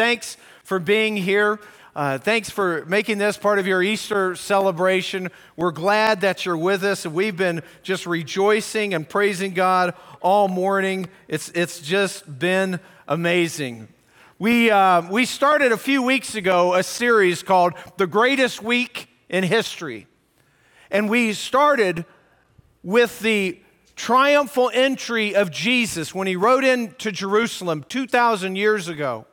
thanks for being here. Uh, thanks for making this part of your Easter celebration. We're glad that you're with us. We've been just rejoicing and praising God all morning. It's, it's just been amazing. We, uh, we started a few weeks ago a series called The Greatest Week in History. And we started with the triumphal entry of Jesus when he rode into Jerusalem 2,000 years ago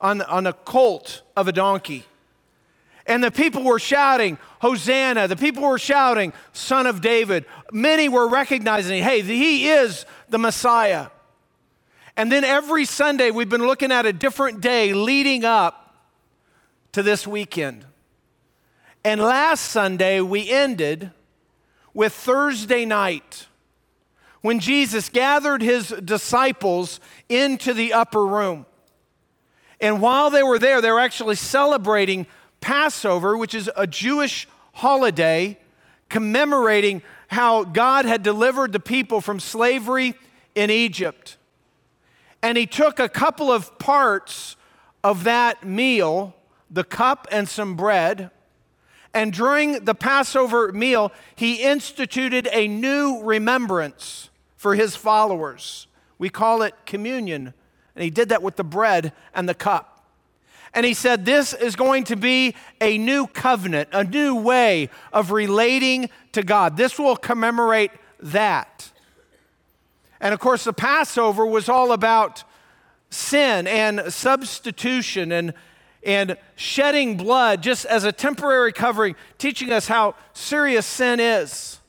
on, on a colt of a donkey. And the people were shouting, Hosanna. The people were shouting, Son of David. Many were recognizing, hey, he is the Messiah. And then every Sunday, we've been looking at a different day leading up to this weekend. And last Sunday, we ended with Thursday night when Jesus gathered his disciples into the upper room. And while they were there, they were actually celebrating Passover, which is a Jewish holiday commemorating how God had delivered the people from slavery in Egypt. And he took a couple of parts of that meal, the cup and some bread, and during the Passover meal, he instituted a new remembrance for his followers. We call it communion and he did that with the bread and the cup. And he said, This is going to be a new covenant, a new way of relating to God. This will commemorate that. And of course, the Passover was all about sin and substitution and, and shedding blood just as a temporary covering, teaching us how serious sin is.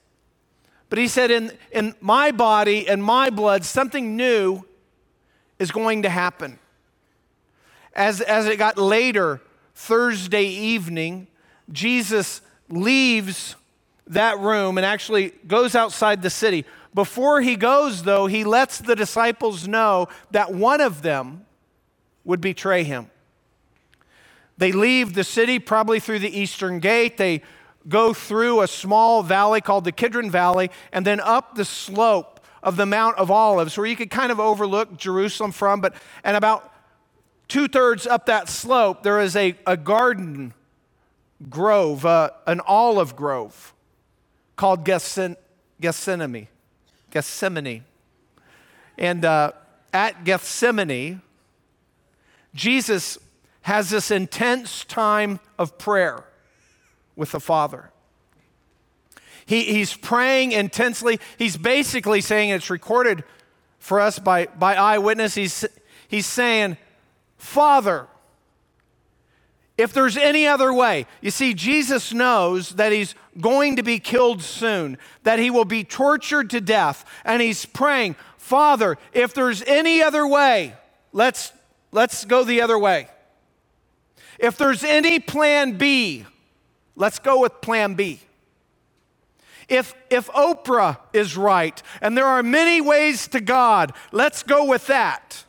But he said, In, in my body and my blood, something new is going to happen. As, as it got later, Thursday evening, Jesus leaves that room and actually goes outside the city. Before he goes, though, he lets the disciples know that one of them would betray him. They leave the city probably through the eastern gate. They go through a small valley called the Kidron Valley and then up the slope of the Mount of Olives, where you could kind of overlook Jerusalem from, but and about two thirds up that slope, there is a, a garden grove, uh, an olive grove called Gethsemane. Gethsemane. And uh, at Gethsemane, Jesus has this intense time of prayer with the Father. He, he's praying intensely. He's basically saying, it's recorded for us by, by eyewitness. He's, he's saying, Father, if there's any other way, you see, Jesus knows that he's going to be killed soon, that he will be tortured to death, and he's praying, Father, if there's any other way, let's, let's go the other way. If there's any plan B, let's go with plan B. If, if Oprah is right, and there are many ways to God, let's go with that.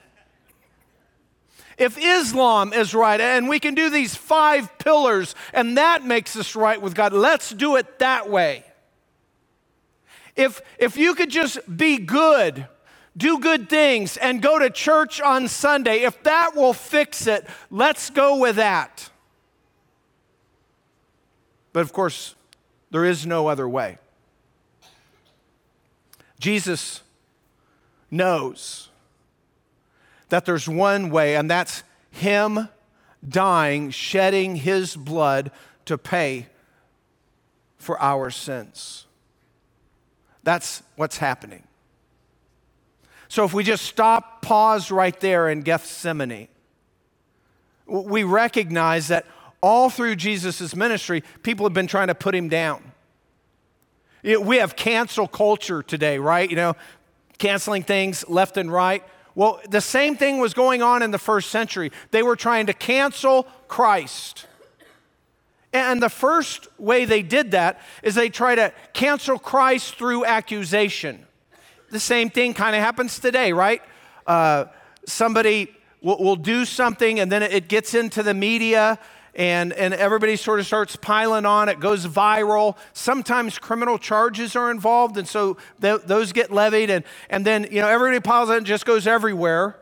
If Islam is right, and we can do these five pillars, and that makes us right with God, let's do it that way. If, if you could just be good, do good things, and go to church on Sunday, if that will fix it, let's go with that. But of course, there is no other way. Jesus knows that there's one way, and that's Him dying, shedding His blood to pay for our sins. That's what's happening. So if we just stop, pause right there in Gethsemane, we recognize that all through Jesus' ministry, people have been trying to put him down. We have cancel culture today, right? You know, canceling things left and right. Well, the same thing was going on in the first century. They were trying to cancel Christ. And the first way they did that is they try to cancel Christ through accusation. The same thing kind of happens today, right? Uh, somebody will, will do something and then it gets into the media and, and everybody sort of starts piling on. It goes viral. Sometimes criminal charges are involved, and so th- those get levied, and, and then you know everybody piles on and just goes everywhere.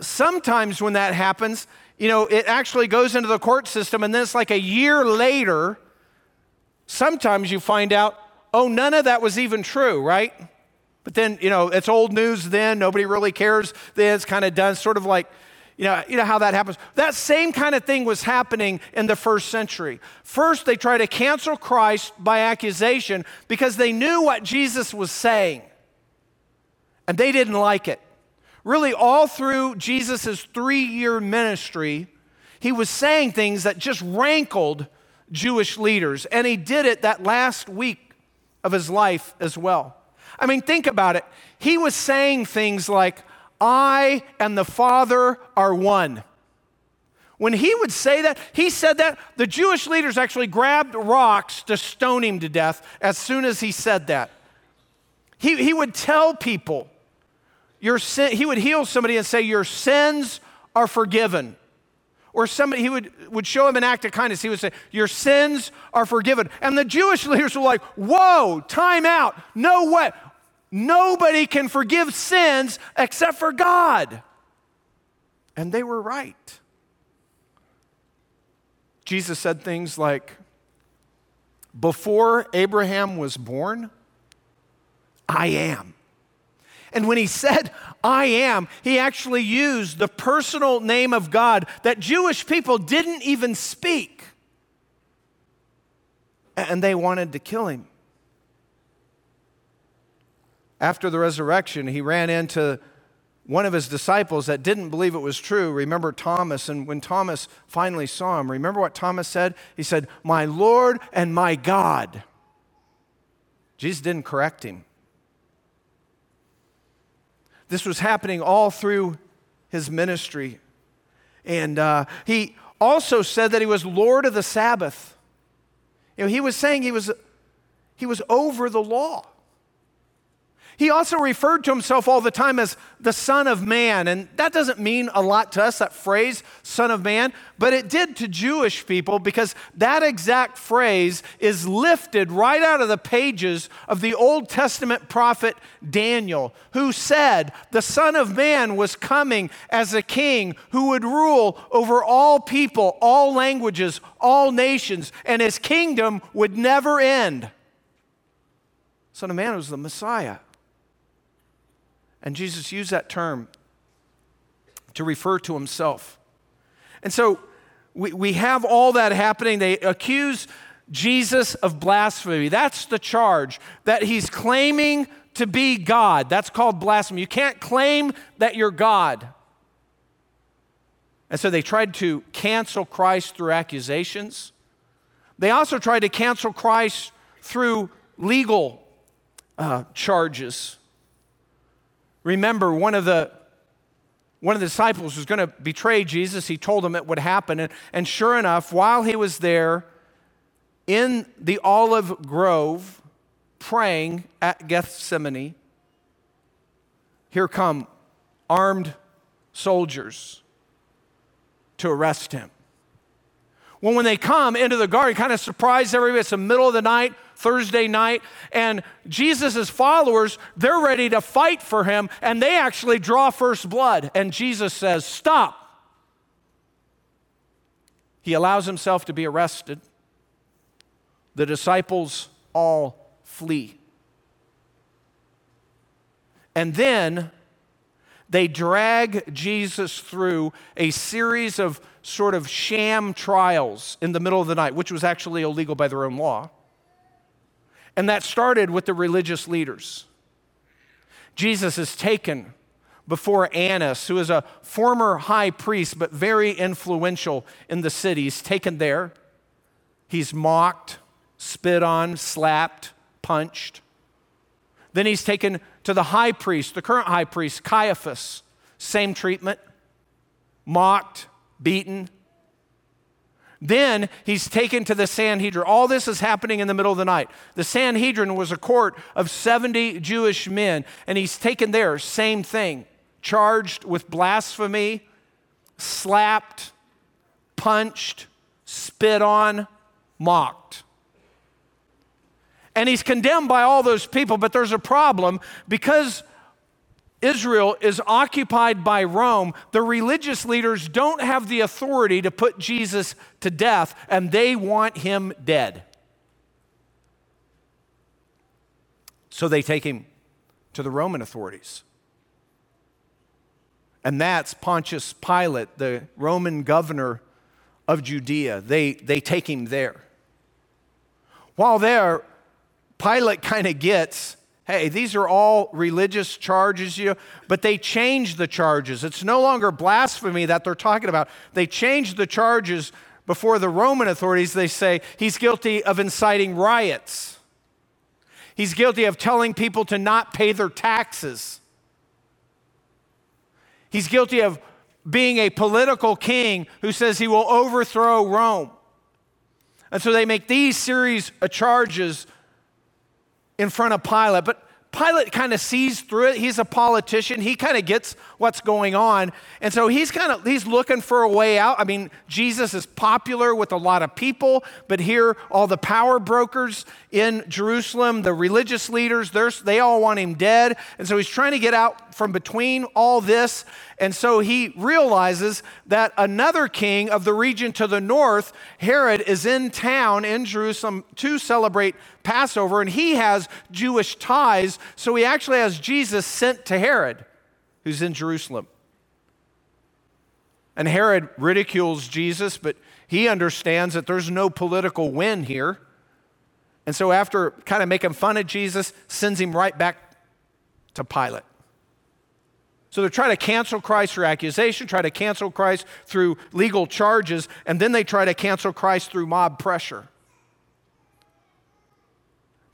Sometimes when that happens, you know, it actually goes into the court system, and then it's like a year later, sometimes you find out, oh, none of that was even true, right? But then, you know, it's old news then, nobody really cares. Then it's kind of done, sort of like, you know, you know how that happens. That same kind of thing was happening in the first century. First, they tried to cancel Christ by accusation because they knew what Jesus was saying, and they didn't like it. Really, all through Jesus' three year ministry, he was saying things that just rankled Jewish leaders, and he did it that last week of his life as well. I mean, think about it. He was saying things like, I and the Father are one. When he would say that, he said that, the Jewish leaders actually grabbed rocks to stone him to death as soon as he said that. He, he would tell people, your sin, he would heal somebody and say, Your sins are forgiven. Or somebody, he would, would show him an act of kindness. He would say, Your sins are forgiven. And the Jewish leaders were like, Whoa, time out. No way. Nobody can forgive sins except for God. And they were right. Jesus said things like, Before Abraham was born, I am. And when he said, I am, he actually used the personal name of God that Jewish people didn't even speak. And they wanted to kill him after the resurrection, he ran into one of his disciples that didn't believe it was true. Remember Thomas, and when Thomas finally saw him, remember what Thomas said? He said, My Lord and my God. Jesus didn't correct him. This was happening all through his ministry. And uh, he also said that he was Lord of the Sabbath. You know, he was saying he was, he was over the law. He also referred to himself all the time as the Son of Man. And that doesn't mean a lot to us, that phrase, Son of Man, but it did to Jewish people because that exact phrase is lifted right out of the pages of the Old Testament prophet Daniel, who said the Son of Man was coming as a king who would rule over all people, all languages, all nations, and his kingdom would never end. Son of Man was the Messiah. And Jesus used that term to refer to himself. And so we, we have all that happening. They accuse Jesus of blasphemy. That's the charge, that he's claiming to be God. That's called blasphemy. You can't claim that you're God. And so they tried to cancel Christ through accusations. They also tried to cancel Christ through legal uh, charges. Remember, one of the one of the disciples was going to betray Jesus. He told him it would happen. And, and sure enough, while he was there in the olive grove praying at Gethsemane, here come armed soldiers to arrest him. Well, when they come into the garden, kind of surprise everybody. It's the middle of the night. Thursday night, and Jesus' followers, they're ready to fight for him, and they actually draw first blood. And Jesus says, Stop. He allows himself to be arrested. The disciples all flee. And then they drag Jesus through a series of sort of sham trials in the middle of the night, which was actually illegal by their own law. And that started with the religious leaders. Jesus is taken before Annas, who is a former high priest but very influential in the city. He's taken there. He's mocked, spit on, slapped, punched. Then he's taken to the high priest, the current high priest, Caiaphas. Same treatment mocked, beaten, then he's taken to the Sanhedrin. All this is happening in the middle of the night. The Sanhedrin was a court of 70 Jewish men, and he's taken there, same thing, charged with blasphemy, slapped, punched, spit on, mocked. And he's condemned by all those people, but there's a problem because Israel is occupied by Rome, the religious leaders don't have the authority to put Jesus to death, and they want him dead. So they take him to the Roman authorities. And that's Pontius Pilate, the Roman governor of Judea. They, they take him there. While there, Pilate kind of gets hey, these are all religious charges, you know, but they change the charges. It's no longer blasphemy that they're talking about. They change the charges before the Roman authorities. They say he's guilty of inciting riots, he's guilty of telling people to not pay their taxes. He's guilty of being a political king who says he will overthrow Rome. And so they make these series of charges in front of Pilate. But Pilate kind of sees through it. He's a politician. He kind of gets what's going on. And so he's kind of he's looking for a way out. I mean, Jesus is popular with a lot of people, but here all the power brokers in Jerusalem, the religious leaders, they all want him dead. And so he's trying to get out from between all this. And so he realizes that another king of the region to the north, Herod, is in town in Jerusalem to celebrate Passover, and he has Jewish ties. So he actually has Jesus sent to Herod, who's in Jerusalem. And Herod ridicules Jesus, but he understands that there's no political win here. And so, after kind of making fun of Jesus, sends him right back to Pilate. So they're trying to cancel Christ through accusation, try to cancel Christ through legal charges, and then they try to cancel Christ through mob pressure.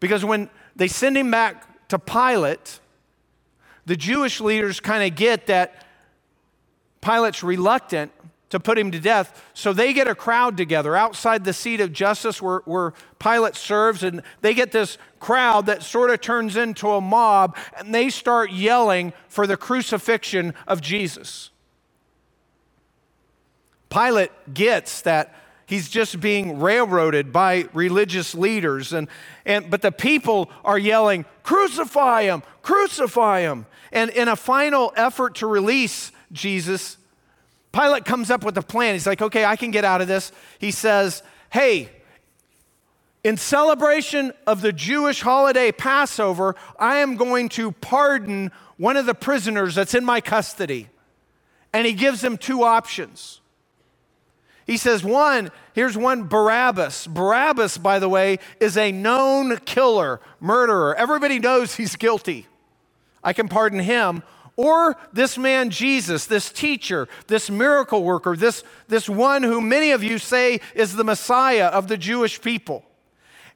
Because when they send him back to Pilate, the Jewish leaders kind of get that Pilate's reluctant to put him to death. So they get a crowd together outside the seat of justice where, where Pilate serves, and they get this crowd that sort of turns into a mob, and they start yelling for the crucifixion of Jesus. Pilate gets that he's just being railroaded by religious leaders and, and but the people are yelling crucify him crucify him and in a final effort to release jesus Pilate comes up with a plan. He's like, okay, I can get out of this. He says, hey, in celebration of the Jewish holiday Passover, I am going to pardon one of the prisoners that's in my custody. And he gives them two options. He says, one, here's one Barabbas. Barabbas, by the way, is a known killer, murderer. Everybody knows he's guilty. I can pardon him. Or this man Jesus, this teacher, this miracle worker, this, this one who many of you say is the Messiah of the Jewish people.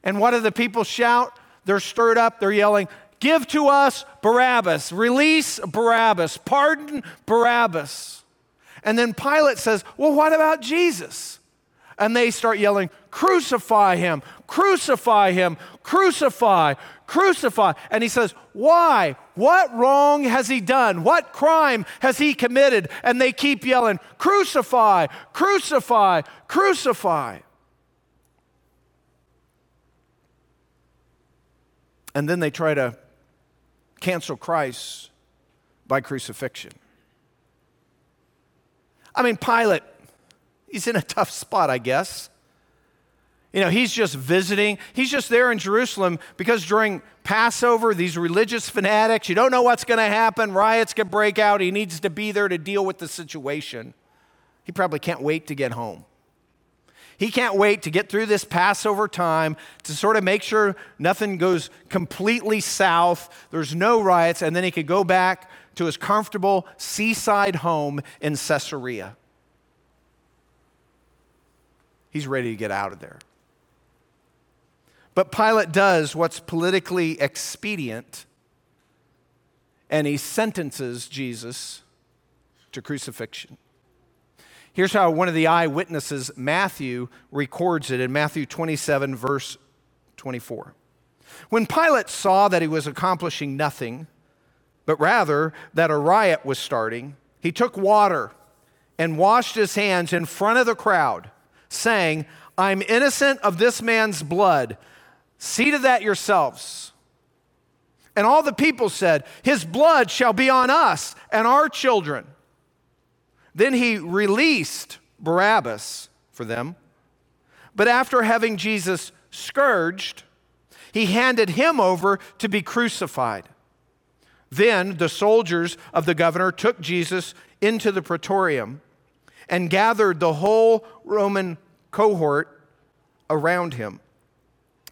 And what do the people shout? They're stirred up, they're yelling, Give to us Barabbas, release Barabbas, pardon Barabbas. And then Pilate says, Well, what about Jesus? And they start yelling, Crucify him, crucify him, crucify, crucify. And he says, Why? What wrong has he done? What crime has he committed? And they keep yelling, Crucify, crucify, crucify. And then they try to cancel Christ by crucifixion. I mean, Pilate, he's in a tough spot, I guess. You know, he's just visiting. He's just there in Jerusalem because during Passover, these religious fanatics, you don't know what's going to happen. Riots could break out. He needs to be there to deal with the situation. He probably can't wait to get home. He can't wait to get through this Passover time to sort of make sure nothing goes completely south, there's no riots, and then he could go back to his comfortable seaside home in Caesarea. He's ready to get out of there. But Pilate does what's politically expedient, and he sentences Jesus to crucifixion. Here's how one of the eyewitnesses, Matthew, records it in Matthew 27, verse 24. When Pilate saw that he was accomplishing nothing, but rather that a riot was starting, he took water and washed his hands in front of the crowd, saying, I'm innocent of this man's blood. See to that yourselves. And all the people said, His blood shall be on us and our children. Then he released Barabbas for them. But after having Jesus scourged, he handed him over to be crucified. Then the soldiers of the governor took Jesus into the praetorium and gathered the whole Roman cohort around him.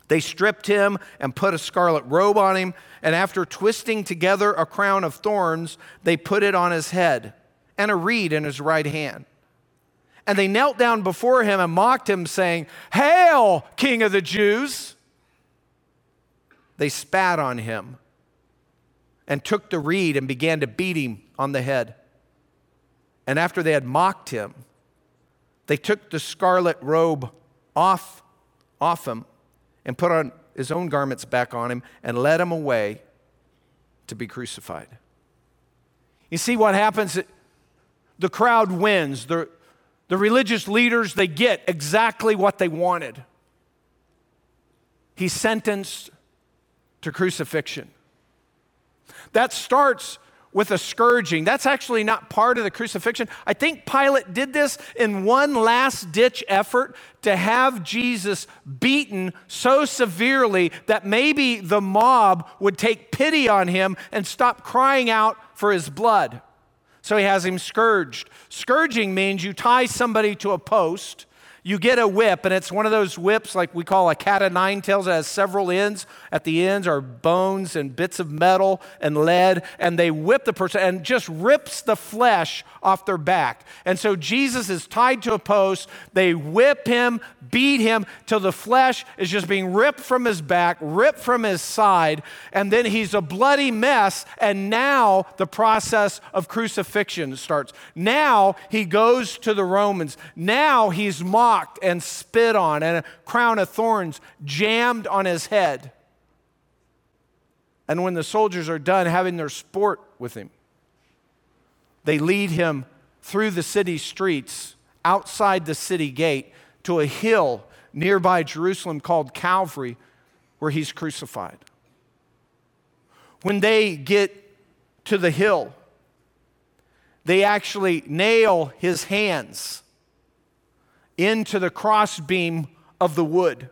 They stripped him and put a scarlet robe on him, and after twisting together a crown of thorns, they put it on his head and a reed in his right hand. And they knelt down before him and mocked him, saying, Hail, King of the Jews! They spat on him and took the reed and began to beat him on the head. And after they had mocked him, they took the scarlet robe off, off him and put on his own garments back on him and led him away to be crucified. You see what happens? The crowd wins. The, the religious leaders, they get exactly what they wanted. He's sentenced to crucifixion. That starts with a scourging. That's actually not part of the crucifixion. I think Pilate did this in one last ditch effort to have Jesus beaten so severely that maybe the mob would take pity on him and stop crying out for his blood. So he has him scourged. Scourging means you tie somebody to a post you get a whip, and it's one of those whips like we call a cat of nine tails. It has several ends. At the ends are bones and bits of metal and lead, and they whip the person and just rips the flesh off their back. And so Jesus is tied to a post. They whip him, beat him till the flesh is just being ripped from his back, ripped from his side, and then he's a bloody mess. And now the process of crucifixion starts. Now he goes to the Romans. Now he's mocked mocked and spit on, and a crown of thorns jammed on his head. And when the soldiers are done having their sport with him, they lead him through the city streets, outside the city gate, to a hill nearby Jerusalem called Calvary, where he's crucified. When they get to the hill, they actually nail his hands into the crossbeam of the wood.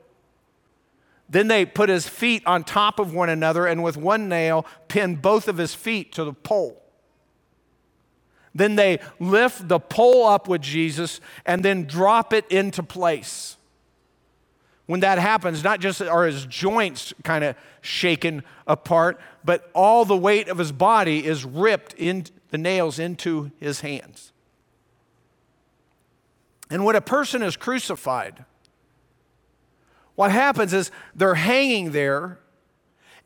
Then they put his feet on top of one another and with one nail pinned both of his feet to the pole. Then they lift the pole up with Jesus and then drop it into place. When that happens, not just are his joints kind of shaken apart, but all the weight of his body is ripped in the nails into his hands. And when a person is crucified, what happens is they're hanging there,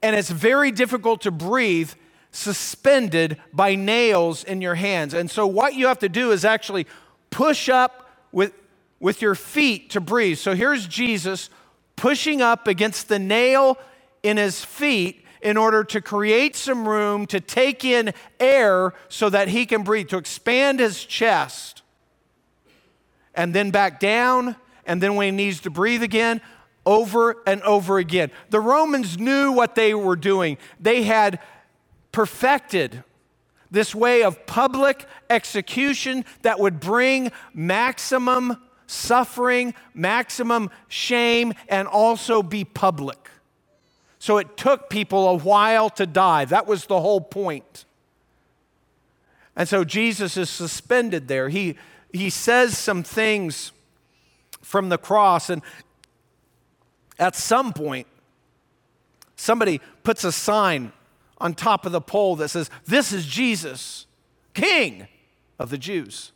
and it's very difficult to breathe suspended by nails in your hands. And so, what you have to do is actually push up with, with your feet to breathe. So, here's Jesus pushing up against the nail in his feet in order to create some room to take in air so that he can breathe, to expand his chest and then back down, and then when he needs to breathe again, over and over again. The Romans knew what they were doing. They had perfected this way of public execution that would bring maximum suffering, maximum shame, and also be public. So it took people a while to die. That was the whole point. And so Jesus is suspended there. He, he says some things from the cross, and at some point, somebody puts a sign on top of the pole that says, This is Jesus, King of the Jews.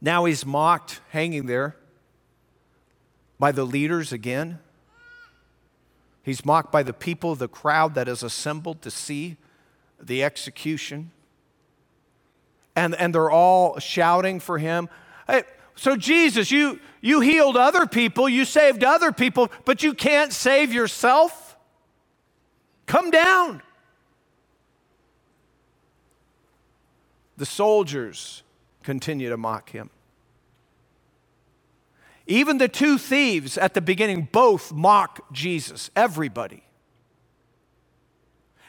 Now he's mocked, hanging there by the leaders again. He's mocked by the people, the crowd that is assembled to see the execution and, and they're all shouting for him. Hey, so, Jesus, you, you healed other people, you saved other people, but you can't save yourself? Come down. The soldiers continue to mock him. Even the two thieves at the beginning both mock Jesus, everybody.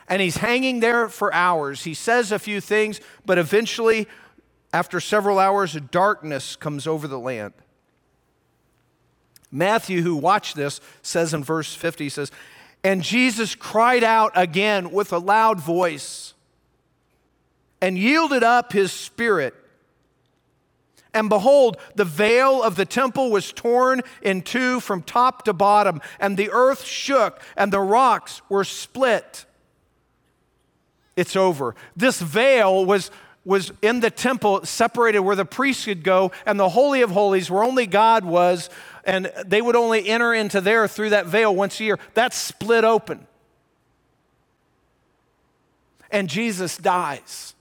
And he's hanging there for hours. He says a few things, but eventually, after several hours, darkness comes over the land. Matthew, who watched this, says in verse 50, he says, And Jesus cried out again with a loud voice and yielded up his spirit. And behold, the veil of the temple was torn in two from top to bottom, and the earth shook, and the rocks were split. It's over. This veil was, was in the temple, separated where the priests could go, and the Holy of Holies, where only God was, and they would only enter into there through that veil once a year. That's split open. And Jesus dies.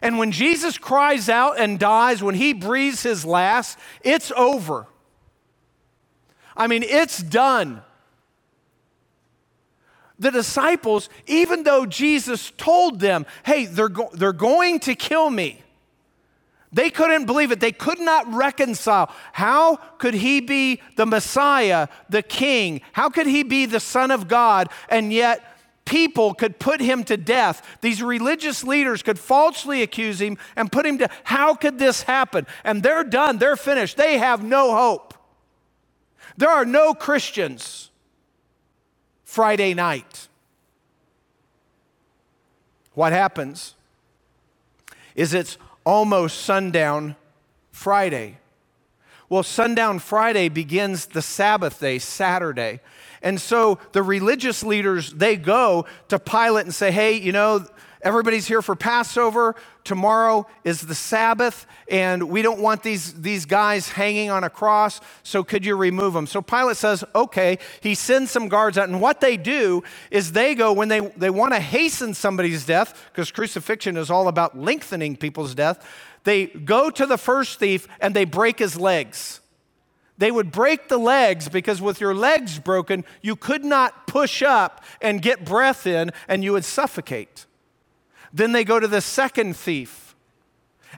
And when Jesus cries out and dies, when he breathes his last, it's over. I mean, it's done. The disciples, even though Jesus told them, hey, they're, go- they're going to kill me, they couldn't believe it. They could not reconcile. How could he be the Messiah, the King? How could he be the Son of God, and yet people could put him to death. These religious leaders could falsely accuse him and put him to how could this happen? And they're done, they're finished. They have no hope. There are no Christians Friday night. What happens is it's almost sundown Friday. Well, sundown Friday begins the Sabbath day, Saturday. And so the religious leaders, they go to Pilate and say, hey, you know, everybody's here for Passover. Tomorrow is the Sabbath, and we don't want these, these guys hanging on a cross, so could you remove them? So Pilate says, okay. He sends some guards out, and what they do is they go when they, they want to hasten somebody's death, because crucifixion is all about lengthening people's death, they go to the first thief and they break his legs they would break the legs because with your legs broken, you could not push up and get breath in and you would suffocate. Then they go to the second thief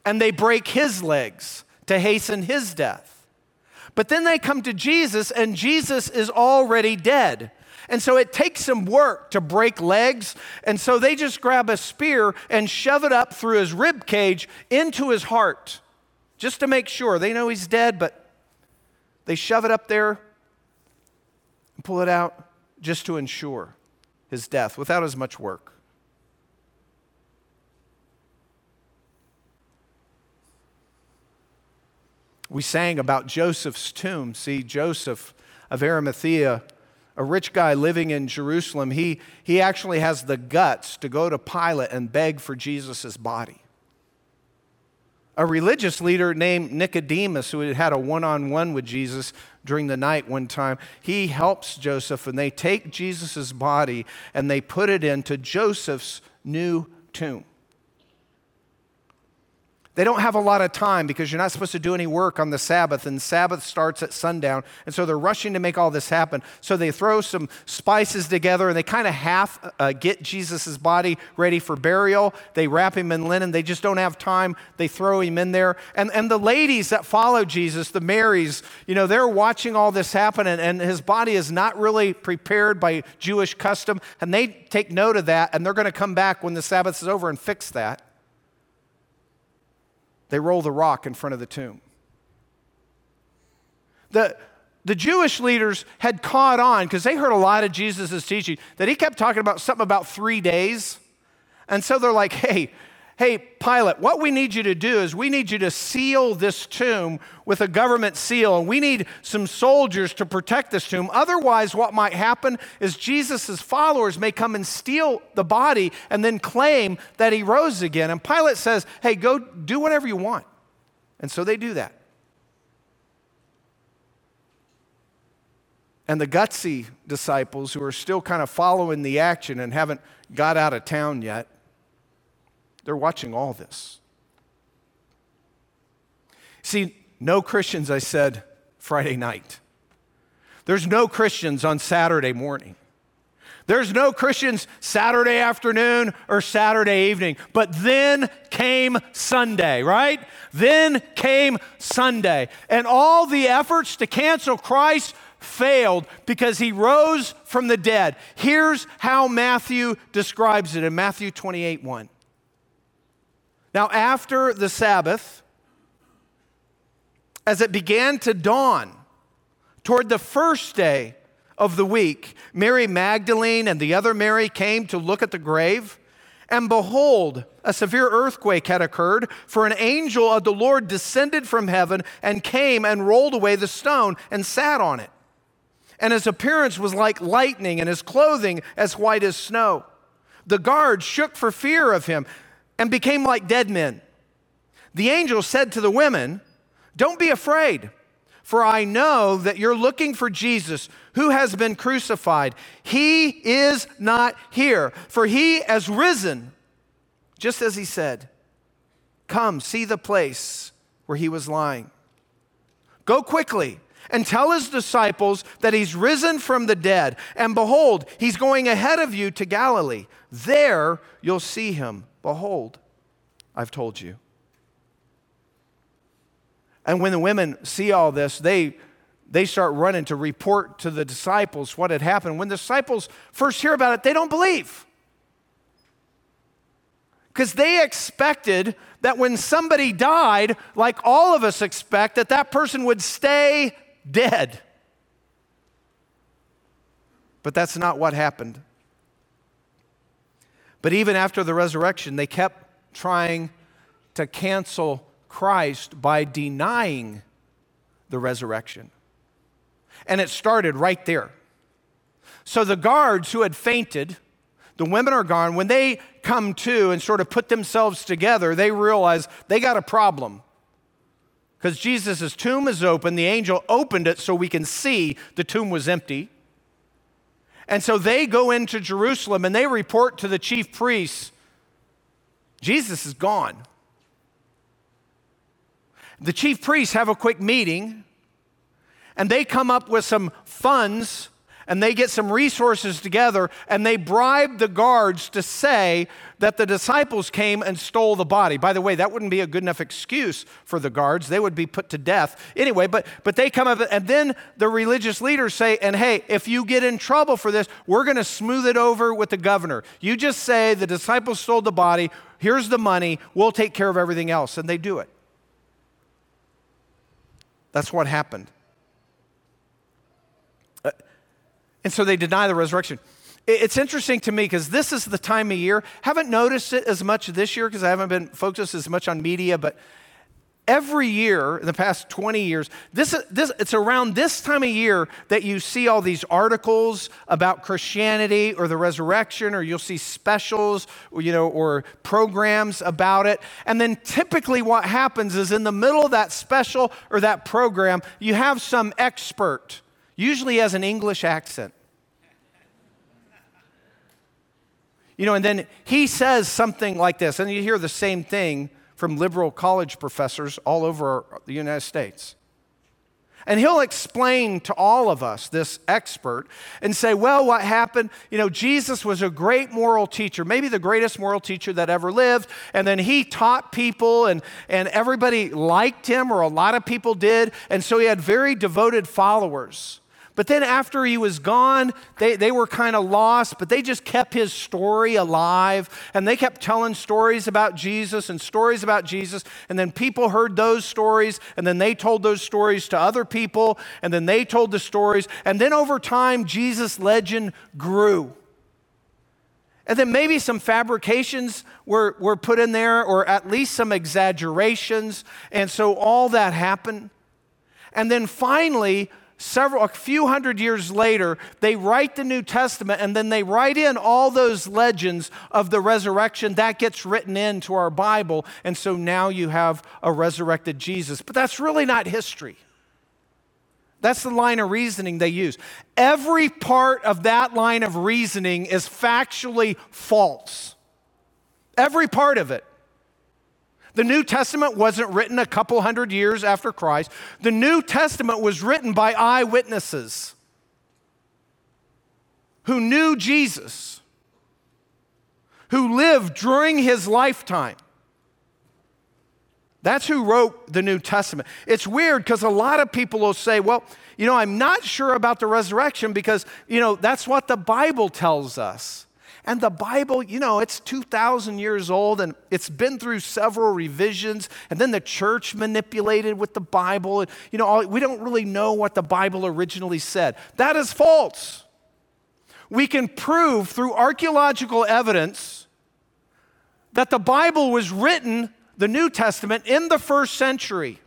and they break his legs to hasten his death. But then they come to Jesus and Jesus is already dead. And so it takes some work to break legs. And so they just grab a spear and shove it up through his rib cage into his heart just to make sure. They know he's dead, but they shove it up there and pull it out just to ensure his death without as much work. We sang about Joseph's tomb. See, Joseph of Arimathea, a rich guy living in Jerusalem, he, he actually has the guts to go to Pilate and beg for Jesus' body a religious leader named Nicodemus, who had had a one on one with Jesus during the night one time, he helps Joseph and they take Jesus' body and they put it into Joseph's new tomb. They don't have a lot of time because you're not supposed to do any work on the Sabbath, and Sabbath starts at sundown. And so they're rushing to make all this happen. So they throw some spices together and they kind of half uh, get Jesus' body ready for burial. They wrap him in linen. They just don't have time. They throw him in there. And, and the ladies that follow Jesus, the Marys, you know, they're watching all this happen, and, and his body is not really prepared by Jewish custom. And they take note of that, and they're going to come back when the Sabbath is over and fix that they roll the rock in front of the tomb. The, the Jewish leaders had caught on because they heard a lot of Jesus' teaching that he kept talking about something about three days. And so they're like, hey, hey, Pilate, what we need you to do is we need you to seal this tomb with a government seal, and we need some soldiers to protect this tomb. Otherwise, what might happen is Jesus' followers may come and steal the body and then claim that he rose again. And Pilate says, hey, go do whatever you want. And so they do that. And the gutsy disciples who are still kind of following the action and haven't got out of town yet they're watching all this. See, no Christians, I said, Friday night. There's no Christians on Saturday morning. There's no Christians Saturday afternoon or Saturday evening. But then came Sunday, right? Then came Sunday. And all the efforts to cancel Christ failed because he rose from the dead. Here's how Matthew describes it in Matthew 28 1. Now, after the Sabbath, as it began to dawn toward the first day of the week, Mary Magdalene and the other Mary came to look at the grave. And behold, a severe earthquake had occurred, for an angel of the Lord descended from heaven and came and rolled away the stone and sat on it. And his appearance was like lightning, and his clothing as white as snow. The guards shook for fear of him and became like dead men. The angel said to the women, Don't be afraid. For I know that you're looking for Jesus who has been crucified. He is not here, for he has risen, just as he said. Come, see the place where he was lying. Go quickly and tell his disciples that he's risen from the dead. And behold, he's going ahead of you to Galilee. There you'll see him. Behold, I've told you. And when the women see all this, they, they start running to report to the disciples what had happened. When the disciples first hear about it, they don't believe. Because they expected that when somebody died, like all of us expect, that that person would stay dead. But that's not what happened. But even after the resurrection, they kept trying to cancel Christ by denying the resurrection. And it started right there. So the guards who had fainted, the women are gone. When they come to and sort of put themselves together, they realize they got a problem. Because Jesus' tomb is open, the angel opened it so we can see the tomb was empty. And so they go into Jerusalem and they report to the chief priests Jesus is gone. The chief priests have a quick meeting and they come up with some funds and they get some resources together and they bribe the guards to say that the disciples came and stole the body. By the way, that wouldn't be a good enough excuse for the guards. They would be put to death. Anyway, but, but they come up and then the religious leaders say, and hey, if you get in trouble for this, we're going to smooth it over with the governor. You just say the disciples stole the body, here's the money, we'll take care of everything else. And they do it. That's what happened. Uh, and so they deny the resurrection. It's interesting to me because this is the time of year. Haven't noticed it as much this year because I haven't been focused as much on media, but every year in the past 20 years, this, this, it's around this time of year that you see all these articles about Christianity or the resurrection, or you'll see specials, or, you know, or programs about it. And then typically what happens is in the middle of that special or that program, you have some expert, usually has an English accent. You know, and then he says something like this, and you hear the same thing from liberal college professors all over the United States. And he'll explain to all of us, this expert, and say, well, what happened? You know, Jesus was a great moral teacher, maybe the greatest moral teacher that ever lived. And then he taught people, and, and everybody liked him, or a lot of people did. And so he had very devoted followers. But then after he was gone, they, they were kind of lost, but they just kept his story alive. And they kept telling stories about Jesus and stories about Jesus. And then people heard those stories, and then they told those stories to other people, and then they told the stories. And then over time, Jesus' legend grew. And then maybe some fabrications were, were put in there, or at least some exaggerations. And so all that happened. And then finally, several, a few hundred years later, they write the New Testament and then they write in all those legends of the resurrection. That gets written into our Bible. And so now you have a resurrected Jesus. But that's really not history. That's the line of reasoning they use. Every part of that line of reasoning is factually false. Every part of it. The New Testament wasn't written a couple hundred years after Christ. The New Testament was written by eyewitnesses who knew Jesus, who lived during his lifetime. That's who wrote the New Testament. It's weird because a lot of people will say, well, you know, I'm not sure about the resurrection because, you know, that's what the Bible tells us. And the Bible, you know, it's 2,000 years old and it's been through several revisions. And then the church manipulated with the Bible. You know, we don't really know what the Bible originally said. That is false. We can prove through archaeological evidence that the Bible was written the New Testament in the first century.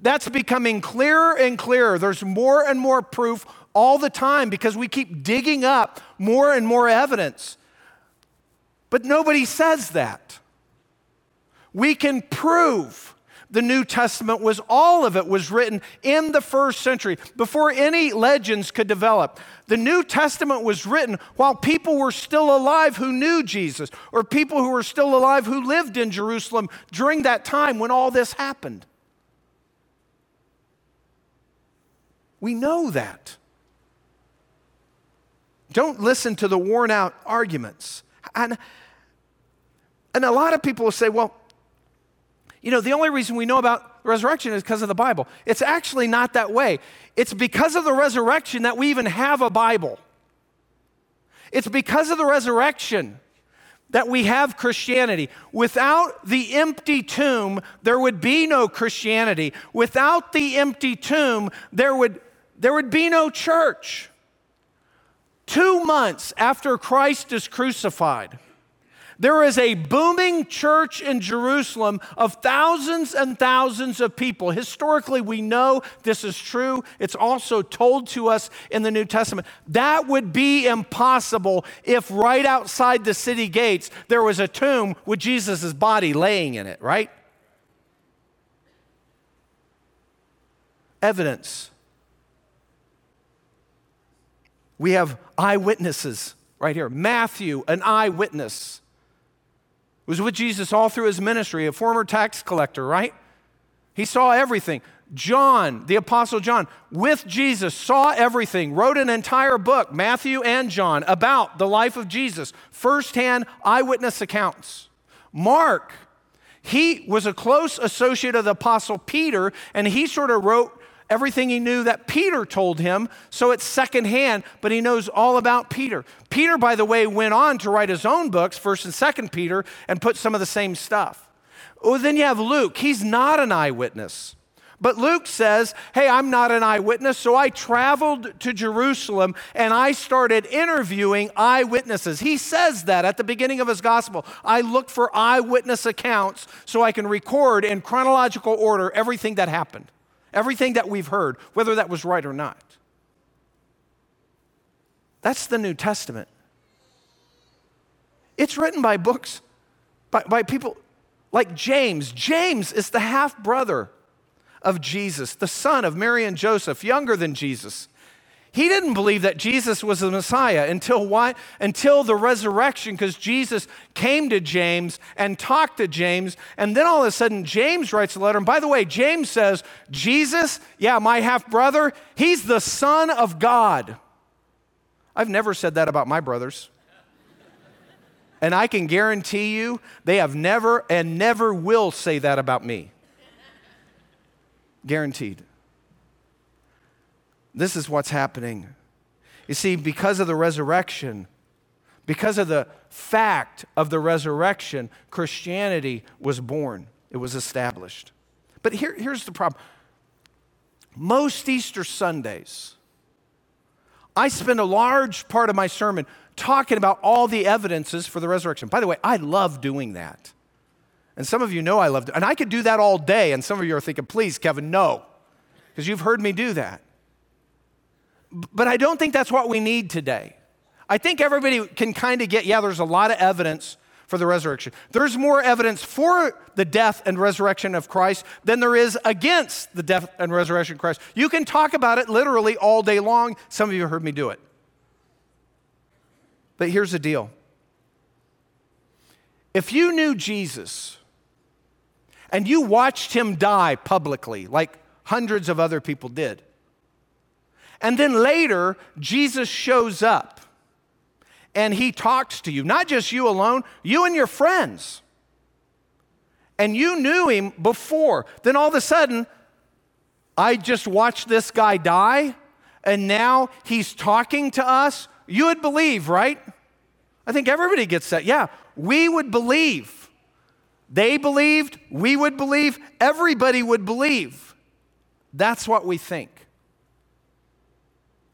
That's becoming clearer and clearer. There's more and more proof all the time because we keep digging up more and more evidence. But nobody says that. We can prove the New Testament was all of it was written in the first century before any legends could develop. The New Testament was written while people were still alive who knew Jesus, or people who were still alive who lived in Jerusalem during that time when all this happened. We know that. Don't listen to the worn out arguments. And, and a lot of people will say, well, you know, the only reason we know about resurrection is because of the Bible. It's actually not that way. It's because of the resurrection that we even have a Bible. It's because of the resurrection that we have Christianity. Without the empty tomb, there would be no Christianity. Without the empty tomb, there would, there would be no church. Two months after Christ is crucified, there is a booming church in Jerusalem of thousands and thousands of people. Historically, we know this is true. It's also told to us in the New Testament. That would be impossible if right outside the city gates there was a tomb with Jesus' body laying in it, right? Evidence. We have eyewitnesses right here. Matthew, an eyewitness was with Jesus all through his ministry, a former tax collector, right? He saw everything. John, the Apostle John, with Jesus, saw everything, wrote an entire book, Matthew and John, about the life of Jesus, firsthand eyewitness accounts. Mark, he was a close associate of the Apostle Peter, and he sort of wrote everything he knew that Peter told him, so it's secondhand, but he knows all about Peter. Peter, by the way, went on to write his own books, 1st and 2nd Peter, and put some of the same stuff. Oh, then you have Luke. He's not an eyewitness. But Luke says, Hey, I'm not an eyewitness, so I traveled to Jerusalem and I started interviewing eyewitnesses. He says that at the beginning of his gospel. I look for eyewitness accounts so I can record in chronological order everything that happened everything that we've heard, whether that was right or not. That's the New Testament. It's written by books, by, by people like James. James is the half brother of Jesus, the son of Mary and Joseph, younger than Jesus. He didn't believe that Jesus was the Messiah until why? Until the resurrection, because Jesus came to James and talked to James, and then all of a sudden James writes a letter. And by the way, James says, Jesus, yeah, my half brother, he's the Son of God. I've never said that about my brothers. And I can guarantee you, they have never and never will say that about me. Guaranteed. This is what's happening. You see, because of the resurrection, because of the fact of the resurrection, Christianity was born, it was established. But here, here's the problem most Easter Sundays, I spend a large part of my sermon talking about all the evidences for the resurrection. By the way, I love doing that. And some of you know I love it. And I could do that all day. And some of you are thinking, please, Kevin, no. Because you've heard me do that. But I don't think that's what we need today. I think everybody can kind of get, yeah, there's a lot of evidence for the resurrection. There's more evidence for the death and resurrection of Christ than there is against the death and resurrection of Christ. You can talk about it literally all day long. Some of you heard me do it. But here's the deal if you knew Jesus and you watched him die publicly, like hundreds of other people did, and then later, Jesus shows up and he talks to you, not just you alone, you and your friends. And you knew him before. Then all of a sudden, I just watched this guy die, and now he's talking to us. You would believe, right? I think everybody gets that. Yeah, we would believe. They believed, we would believe, everybody would believe. That's what we think.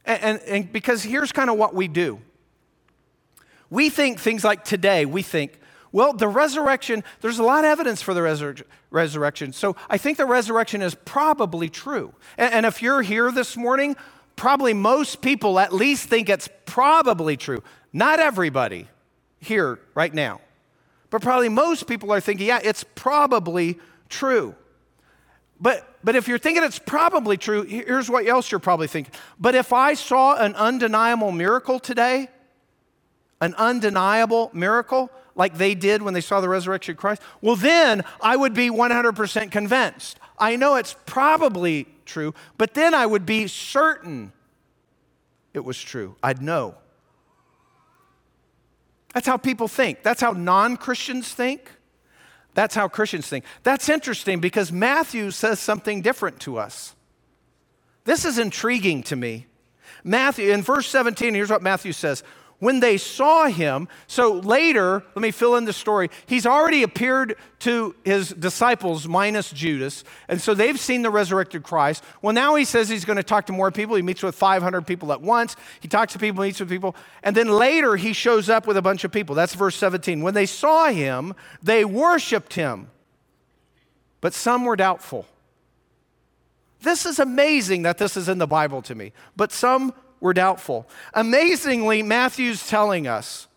And, and, and because here's kind of what we do we think things like today, we think, well, the resurrection, there's a lot of evidence for the resur- resurrection. So I think the resurrection is probably true. And, and if you're here this morning, probably most people at least think it's probably true. Not everybody here right now, but probably most people are thinking, yeah, it's probably true. But, but if you're thinking it's probably true, here's what else you're probably thinking. But if I saw an undeniable miracle today, an undeniable miracle like they did when they saw the resurrection of Christ, well, then I would be 100% convinced. I know it's probably true, but then I would be certain it was true. I'd know. That's how people think. That's how non Christians think. That's how Christians think. That's interesting because Matthew says something different to us. This is intriguing to me. Matthew, in verse 17, here's what Matthew says when they saw him, so later, let me fill in the story. He's already appeared to his disciples, minus Judas, and so they've seen the resurrected Christ. Well, now he says he's going to talk to more people. He meets with 500 people at once. He talks to people, meets with people, and then later he shows up with a bunch of people. That's verse 17. When they saw him, they worshiped him, but some were doubtful. This is amazing that this is in the Bible to me, but some were doubtful. Amazingly, Matthew's telling us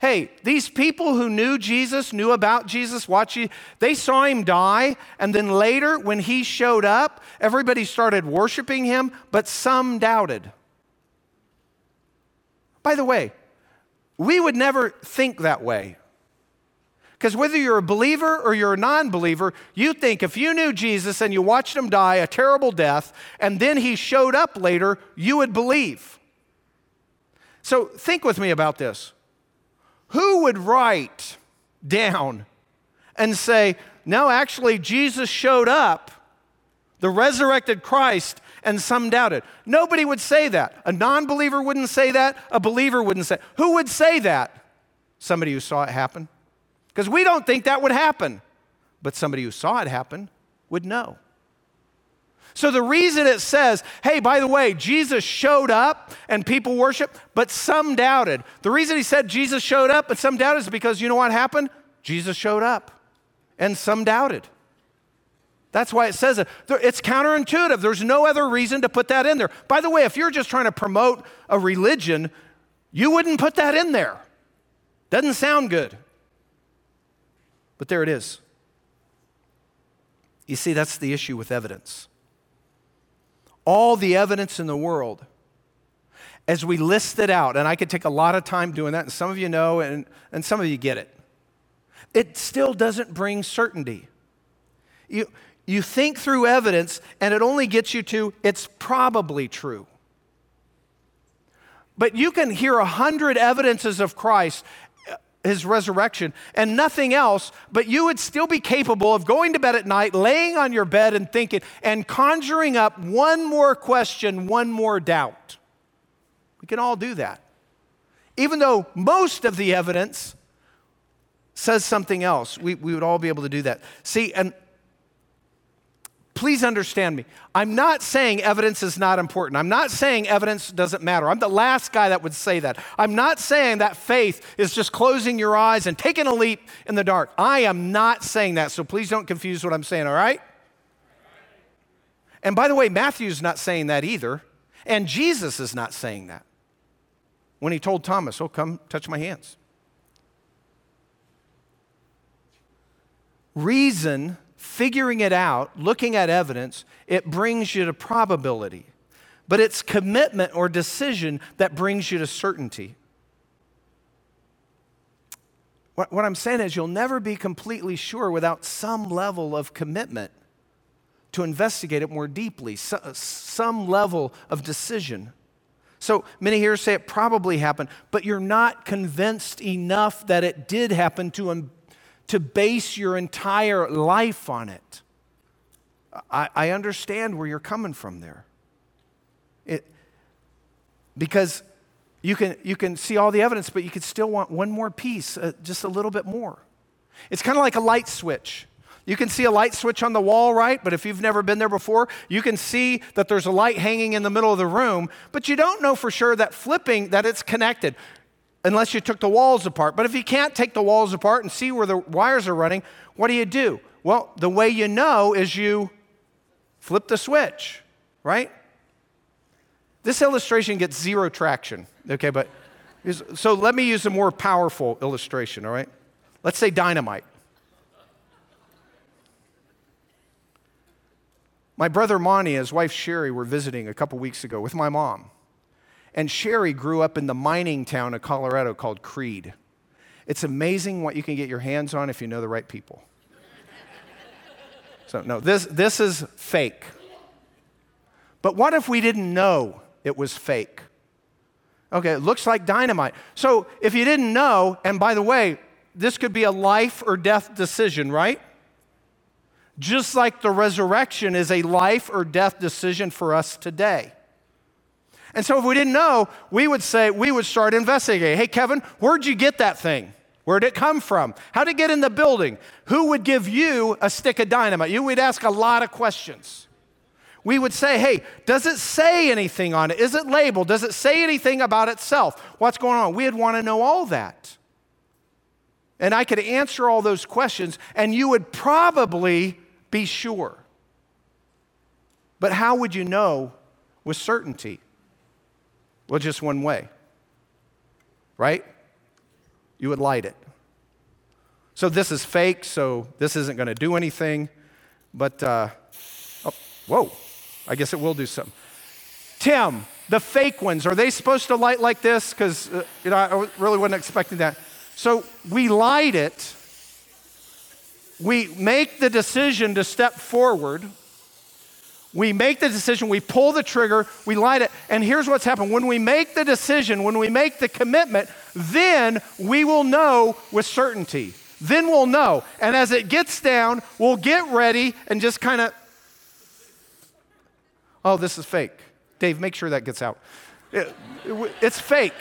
hey, these people who knew Jesus, knew about Jesus, watching, they saw him die, and then later, when he showed up, everybody started worshiping him, but some doubted. By the way, we would never think that way. Because whether you're a believer or you're a non believer, you think if you knew Jesus and you watched him die a terrible death and then he showed up later, you would believe. So think with me about this. Who would write down and say, no, actually, Jesus showed up, the resurrected Christ, and some doubted? Nobody would say that. A non believer wouldn't say that. A believer wouldn't say. Who would say that? Somebody who saw it happen. Because we don't think that would happen. But somebody who saw it happen would know. So the reason it says, hey, by the way, Jesus showed up and people worship, but some doubted. The reason he said Jesus showed up, but some doubted is because you know what happened? Jesus showed up and some doubted. That's why it says it. It's counterintuitive. There's no other reason to put that in there. By the way, if you're just trying to promote a religion, you wouldn't put that in there. Doesn't sound good. But there it is. You see, that's the issue with evidence. All the evidence in the world, as we list it out, and I could take a lot of time doing that, and some of you know, and, and some of you get it, it still doesn't bring certainty. You, you think through evidence, and it only gets you to it's probably true. But you can hear a hundred evidences of Christ, his resurrection and nothing else, but you would still be capable of going to bed at night, laying on your bed and thinking, and conjuring up one more question, one more doubt. We can all do that. Even though most of the evidence says something else, we, we would all be able to do that. See, and please understand me. I'm not saying evidence is not important. I'm not saying evidence doesn't matter. I'm the last guy that would say that. I'm not saying that faith is just closing your eyes and taking a leap in the dark. I am not saying that, so please don't confuse what I'm saying, all right? And by the way, Matthew's not saying that either, and Jesus is not saying that when he told Thomas, Oh, come touch my hands. Reason figuring it out, looking at evidence, it brings you to probability. But it's commitment or decision that brings you to certainty. What, what I'm saying is, you'll never be completely sure without some level of commitment to investigate it more deeply, so, uh, some level of decision. So many here say it probably happened, but you're not convinced enough that it did happen to, to base your entire life on it. I, I understand where you're coming from there. It, because you can, you can see all the evidence, but you could still want one more piece, uh, just a little bit more. It's kind of like a light switch. You can see a light switch on the wall, right? But if you've never been there before, you can see that there's a light hanging in the middle of the room, but you don't know for sure that flipping that it's connected unless you took the walls apart. But if you can't take the walls apart and see where the wires are running, what do you do? Well, the way you know is you flip the switch, right? This illustration gets zero traction, okay, but so let me use a more powerful illustration, all right? Let's say dynamite. My brother Monty and his wife Sherry were visiting a couple weeks ago with my mom. And Sherry grew up in the mining town of Colorado called Creede. It's amazing what you can get your hands on if you know the right people. so, no, this, this is fake. But what if we didn't know it was fake? Okay, it looks like dynamite. So, if you didn't know, and by the way, this could be a life or death decision, right? just like the resurrection is a life or death decision for us today. And so, if we didn't know, we would say, we would start investigating. Hey, Kevin, where'd you get that thing? Where'd it come from? How'd it get in the building? Who would give you a stick of dynamite? You would ask a lot of questions. We would say, hey, does it say anything on it? Is it labeled? Does it say anything about itself? What's going on? We'd want to know all that. And I could answer all those questions, and you would probably be sure. But how would you know with certainty? Well, just one way, right? You would light it. So this is fake, so this isn't going to do anything. But, uh, oh, whoa, I guess it will do something. Tim, the fake ones, are they supposed to light like this? Because, uh, you know, I really wasn't expecting that. So we light it we make the decision to step forward. We make the decision, we pull the trigger, we light it, and here's what's happened. When we make the decision, when we make the commitment, then we will know with certainty. Then we'll know. And as it gets down, we'll get ready and just kind of, oh, this is fake. Dave, make sure that gets out. It, it, it's fake.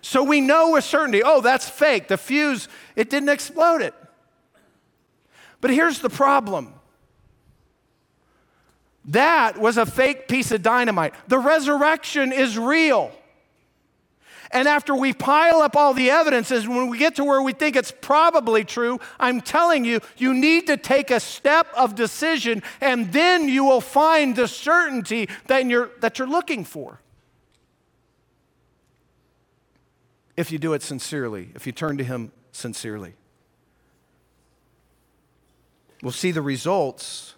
So we know with certainty, oh, that's fake. The fuse, it didn't explode it. But here's the problem that was a fake piece of dynamite. The resurrection is real. And after we pile up all the evidences, when we get to where we think it's probably true, I'm telling you, you need to take a step of decision, and then you will find the certainty that you're, that you're looking for. If you do it sincerely, if you turn to Him sincerely we'll see the results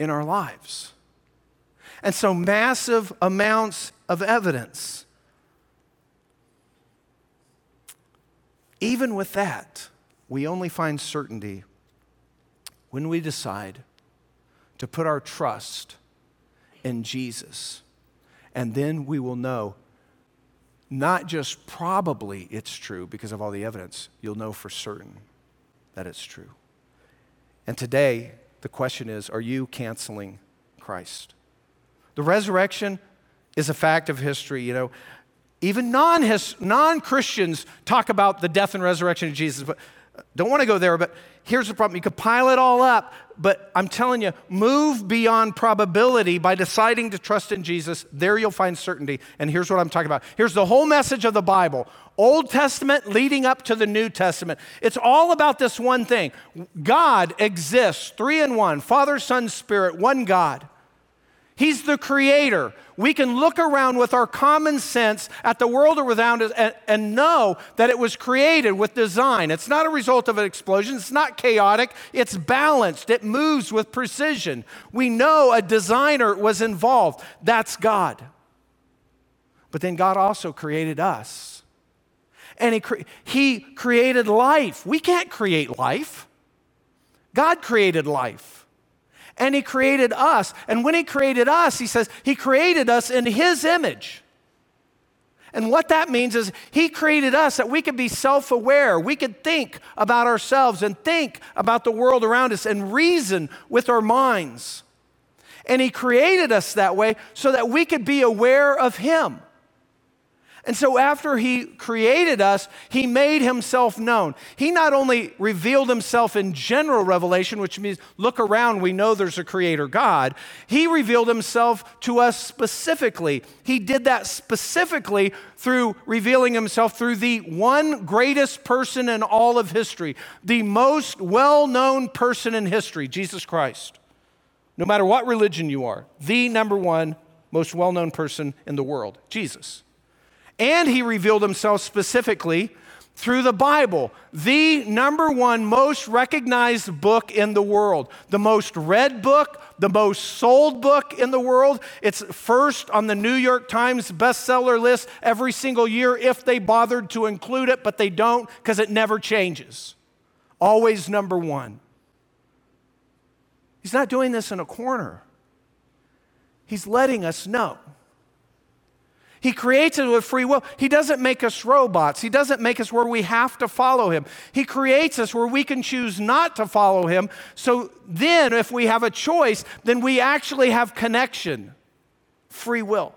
in our lives. And so, massive amounts of evidence. Even with that, we only find certainty when we decide to put our trust in Jesus. And then we will know not just probably it's true because of all the evidence, you'll know for certain that it's true. And today, the question is are you canceling Christ? The resurrection is a fact of history. You know, even non Christians talk about the death and resurrection of Jesus, but don't want to go there, but here's the problem. You could pile it all up, but I'm telling you, move beyond probability by deciding to trust in Jesus. There you'll find certainty. And here's what I'm talking about. Here's the whole message of the Bible Old Testament leading up to the New Testament. It's all about this one thing God exists, three in one Father, Son, Spirit, one God. He's the creator. We can look around with our common sense at the world around us and, and, know that it was created with design. It's not a result of an explosion, it's not chaotic, it's balanced, it moves with precision. We know a designer was involved. That's God. But then God also created us. And he, cre- he created life. We can't create life, God created life. And He created us. And when He created us, He says He created us in His image. And what that means is He created us that we could be self aware. We could think about ourselves and think about the world around us and reason with our minds. And He created us that way so that we could be aware of Him. And so, after he created us, he made himself known. He not only revealed himself in general revelation, which means look around, we know there's a creator God, he revealed himself to us specifically. He did that specifically through revealing himself through the one greatest person in all of history, the most well known person in history, Jesus Christ. No matter what religion you are, the number one most well known person in the world, Jesus. And he revealed himself specifically through the Bible, the number one most recognized book in the world, the most read book, the most sold book in the world. It's first on the New York Times bestseller list every single year if they bothered to include it, but they don't because it never changes. Always number one. He's not doing this in a corner, he's letting us know he creates us with free will. He doesn't make us robots. He doesn't make us where we have to follow him. He creates us where we can choose not to follow him. So then, if we have a choice, then we actually have connection, free will.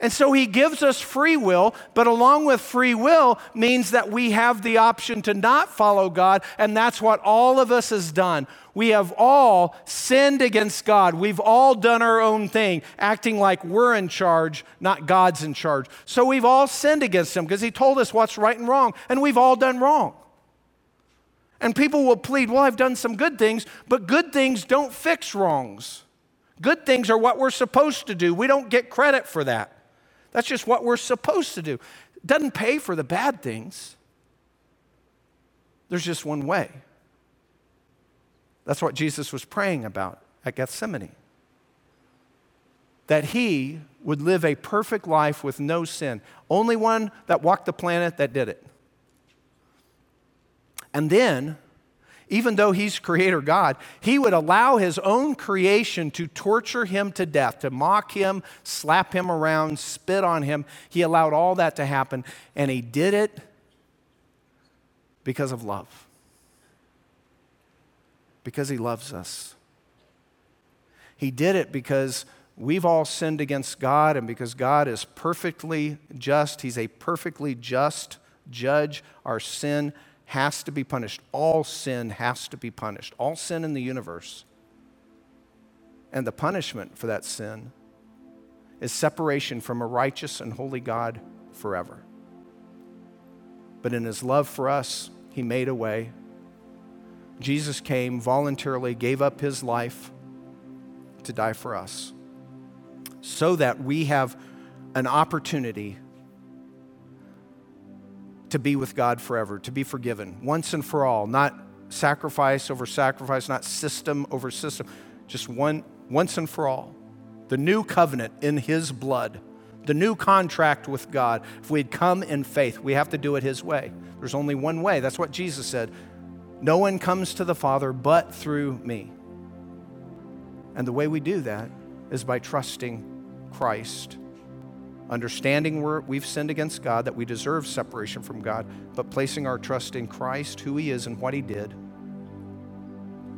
And so he gives us free will, but along with free will means that we have the option to not follow God, and that's what all of us has done. We have all sinned against God. We've all done our own thing, acting like we're in charge, not God's in charge. So we've all sinned against him because he told us what's right and wrong, and we've all done wrong. And people will plead, well, I've done some good things, but good things don't fix wrongs. Good things are what we're supposed to do. We don't get credit for that. That's just what we're supposed to do. It doesn't pay for the bad things. There's just one way. That's what Jesus was praying about at Gethsemane. That he would live a perfect life with no sin. Only one that walked the planet that did it. And then even though he's creator God, he would allow his own creation to torture him to death, to mock him, slap him around, spit on him. He allowed all that to happen, and he did it because of love. Because he loves us. He did it because we've all sinned against God, and because God is perfectly just, he's a perfectly just judge. Our sin has to be punished. All sin has to be punished. All sin in the universe. And the punishment for that sin is separation from a righteous and holy God forever. But in his love for us, he made a way. Jesus came voluntarily, gave up his life to die for us so that we have an opportunity to be with God forever, to be forgiven once and for all, not sacrifice over sacrifice, not system over system, just one once and for all. The new covenant in his blood, the new contract with God. If we'd come in faith, we have to do it his way. There's only one way. That's what Jesus said. No one comes to the Father but through me. And the way we do that is by trusting Christ understanding where we've sinned against God, that we deserve separation from God, but placing our trust in Christ, who He is, and what He did,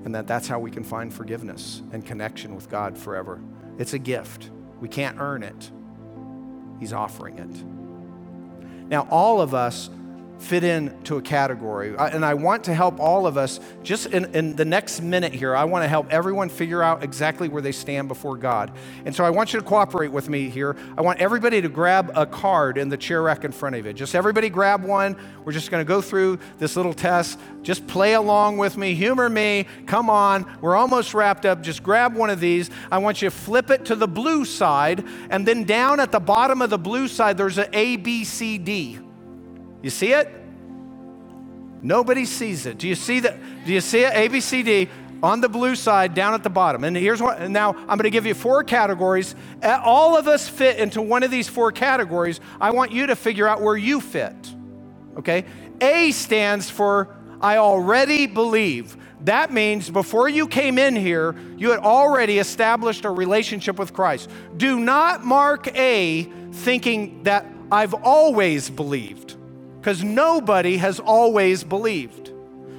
and that that's how we can find forgiveness and connection with God forever. It's a gift. We can't earn it, He's offering it. Now, all of us fit into a category. And I want to help all of us, just in, in, the next minute here, I want to help everyone figure out exactly where they stand before God. And so I want you to cooperate with me here. I want everybody to grab a card in the chair rack in front of you. Just everybody grab one. We're just going to go through this little test. Just play along with me, humor me. Come on, we're almost wrapped up. Just grab one of these. I want you to flip it to the blue side, and then down at the bottom of the blue side, there's an A, B, C, D. You see it? Nobody sees it. Do you see that? Do you see it? A, B, C, D on the blue side down at the bottom. And here's what, and now I'm going to give you four categories. All of us fit into one of these four categories. I want you to figure out where you fit. Okay? A stands for I already believe. That means before you came in here, you had already established a relationship with Christ. Do not mark A thinking that I've always believed, because nobody has always believed.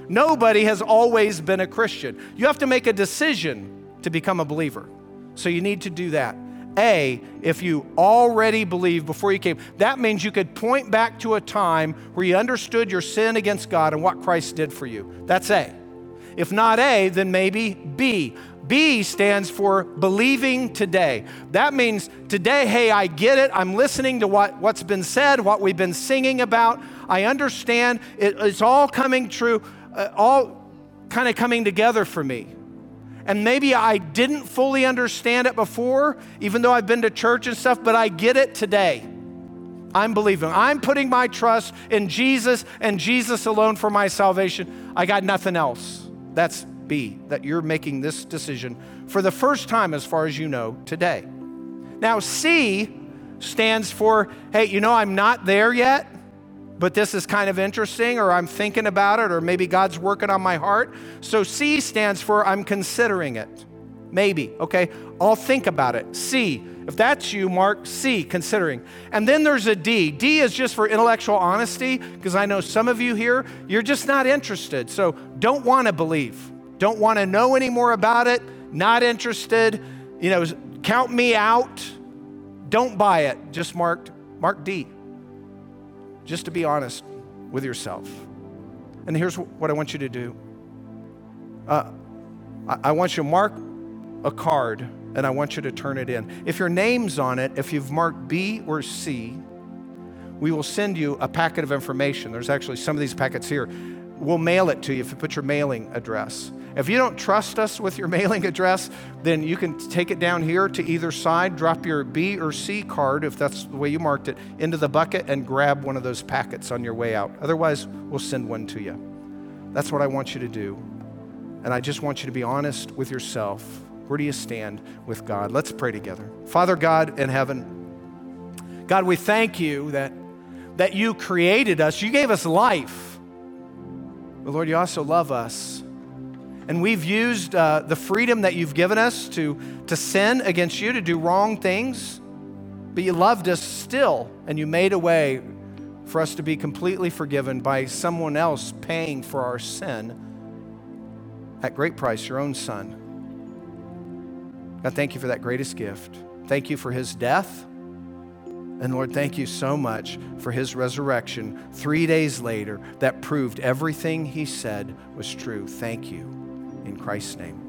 Nobody has always been a Christian. You have to make a decision to become a believer. So you need to do that. A, if you already believe before you came, that means you could point back to a time where you understood your sin against God and what Christ did for you. That's A. If not A, then maybe B. B stands for believing today. That means today, hey, I get it. I'm listening to what, what's been said, what we've been singing about. I understand. It, it's all coming true, uh, all kind of coming together for me. And maybe I didn't fully understand it before, even though I've been to church and stuff, but I get it today. I'm believing. I'm putting my trust in Jesus and Jesus alone for my salvation. I got nothing else. That's B, that you're making this decision for the first time, as far as you know, today. Now, C stands for, hey, you know, I'm not there yet but this is kind of interesting, or I'm thinking about it, or maybe God's working on my heart. So C stands for I'm considering it. Maybe, okay? I'll think about it. C. If that's you, mark C, considering. And then there's a D. D is just for intellectual honesty, because I know some of you here, you're just not interested. So don't want to believe. Don't want to know any more about it. Not interested. You know, count me out. Don't buy it. Just marked, mark D just to be honest with yourself. And here's what I want you to do uh, I want you to mark a card and I want you to turn it in. If your name's on it, if you've marked B or C, we will send you a packet of information. There's actually some of these packets here. We'll mail it to you if you put your mailing address. If you don't trust us with your mailing address, then you can take it down here to either side, drop your B or C card, if that's the way you marked it, into the bucket and grab one of those packets on your way out. Otherwise, we'll send one to you. That's what I want you to do. And I just want you to be honest with yourself. Where do you stand with God? Let's pray together. Father God in heaven, God, we thank you that, that you created us. You gave us life. But Lord, you also love us. And we've used uh, the freedom that you've given us to, to sin against you, to do wrong things. But you loved us still, and you made a way for us to be completely forgiven by someone else paying for our sin at great price, your own son. God, thank you for that greatest gift. Thank you for his death. And Lord, thank you so much for his resurrection three days later that proved everything he said was true. Thank you. In Christ's name.